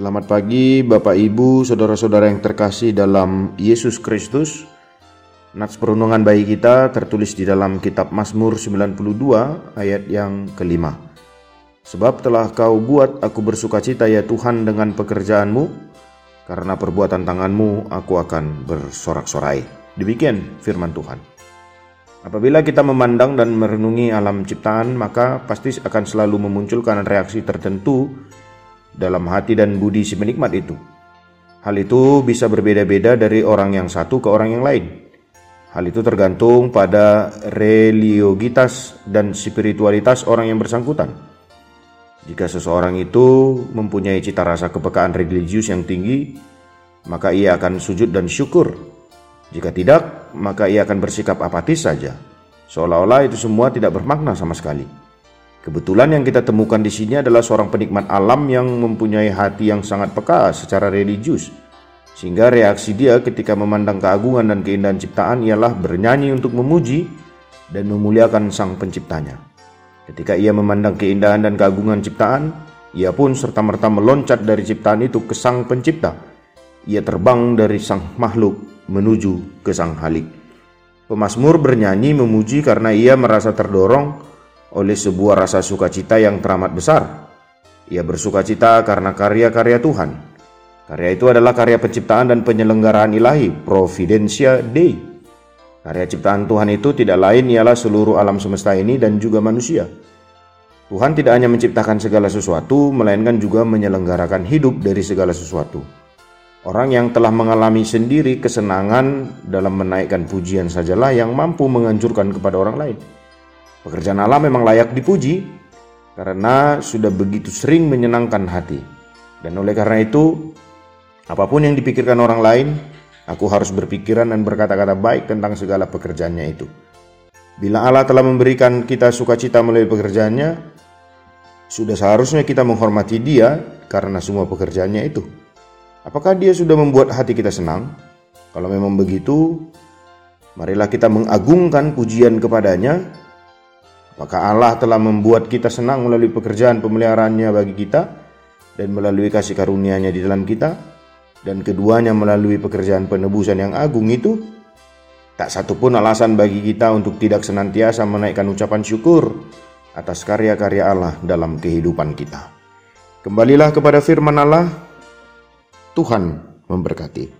Selamat pagi Bapak Ibu, saudara-saudara yang terkasih dalam Yesus Kristus. Nats perundungan bayi kita tertulis di dalam kitab Mazmur 92 ayat yang kelima. Sebab telah kau buat aku bersuka cita ya Tuhan dengan pekerjaanmu, karena perbuatan tanganmu aku akan bersorak-sorai. Demikian firman Tuhan. Apabila kita memandang dan merenungi alam ciptaan, maka pasti akan selalu memunculkan reaksi tertentu dalam hati dan budi si penikmat itu. Hal itu bisa berbeda-beda dari orang yang satu ke orang yang lain. Hal itu tergantung pada religiogitas dan spiritualitas orang yang bersangkutan. Jika seseorang itu mempunyai cita rasa kepekaan religius yang tinggi, maka ia akan sujud dan syukur. Jika tidak, maka ia akan bersikap apatis saja, seolah-olah itu semua tidak bermakna sama sekali. Kebetulan yang kita temukan di sini adalah seorang penikmat alam yang mempunyai hati yang sangat peka secara religius. Sehingga reaksi dia ketika memandang keagungan dan keindahan ciptaan ialah bernyanyi untuk memuji dan memuliakan sang penciptanya. Ketika ia memandang keindahan dan keagungan ciptaan, ia pun serta-merta meloncat dari ciptaan itu ke sang pencipta. Ia terbang dari sang makhluk menuju ke sang halik. Pemasmur bernyanyi memuji karena ia merasa terdorong oleh sebuah rasa sukacita yang teramat besar. Ia bersukacita karena karya-karya Tuhan. Karya itu adalah karya penciptaan dan penyelenggaraan ilahi, Providentia Dei. Karya ciptaan Tuhan itu tidak lain ialah seluruh alam semesta ini dan juga manusia. Tuhan tidak hanya menciptakan segala sesuatu, melainkan juga menyelenggarakan hidup dari segala sesuatu. Orang yang telah mengalami sendiri kesenangan dalam menaikkan pujian sajalah yang mampu menghancurkan kepada orang lain. Pekerjaan Allah memang layak dipuji karena sudah begitu sering menyenangkan hati. Dan oleh karena itu, apa pun yang dipikirkan orang lain, aku harus berpikiran dan berkata-kata baik tentang segala pekerjaannya itu. Bila Allah telah memberikan kita sukacita melalui pekerjaannya, sudah seharusnya kita menghormati dia karena semua pekerjaannya itu. Apakah dia sudah membuat hati kita senang? Kalau memang begitu, marilah kita mengagungkan pujian kepadanya maka Allah telah membuat kita senang melalui pekerjaan pemeliharaannya bagi kita dan melalui kasih karunia-Nya di dalam kita dan keduanya melalui pekerjaan penebusan yang agung itu tak satu pun alasan bagi kita untuk tidak senantiasa menaikkan ucapan syukur atas karya-karya Allah dalam kehidupan kita. Kembalilah kepada firman Allah. Tuhan memberkati.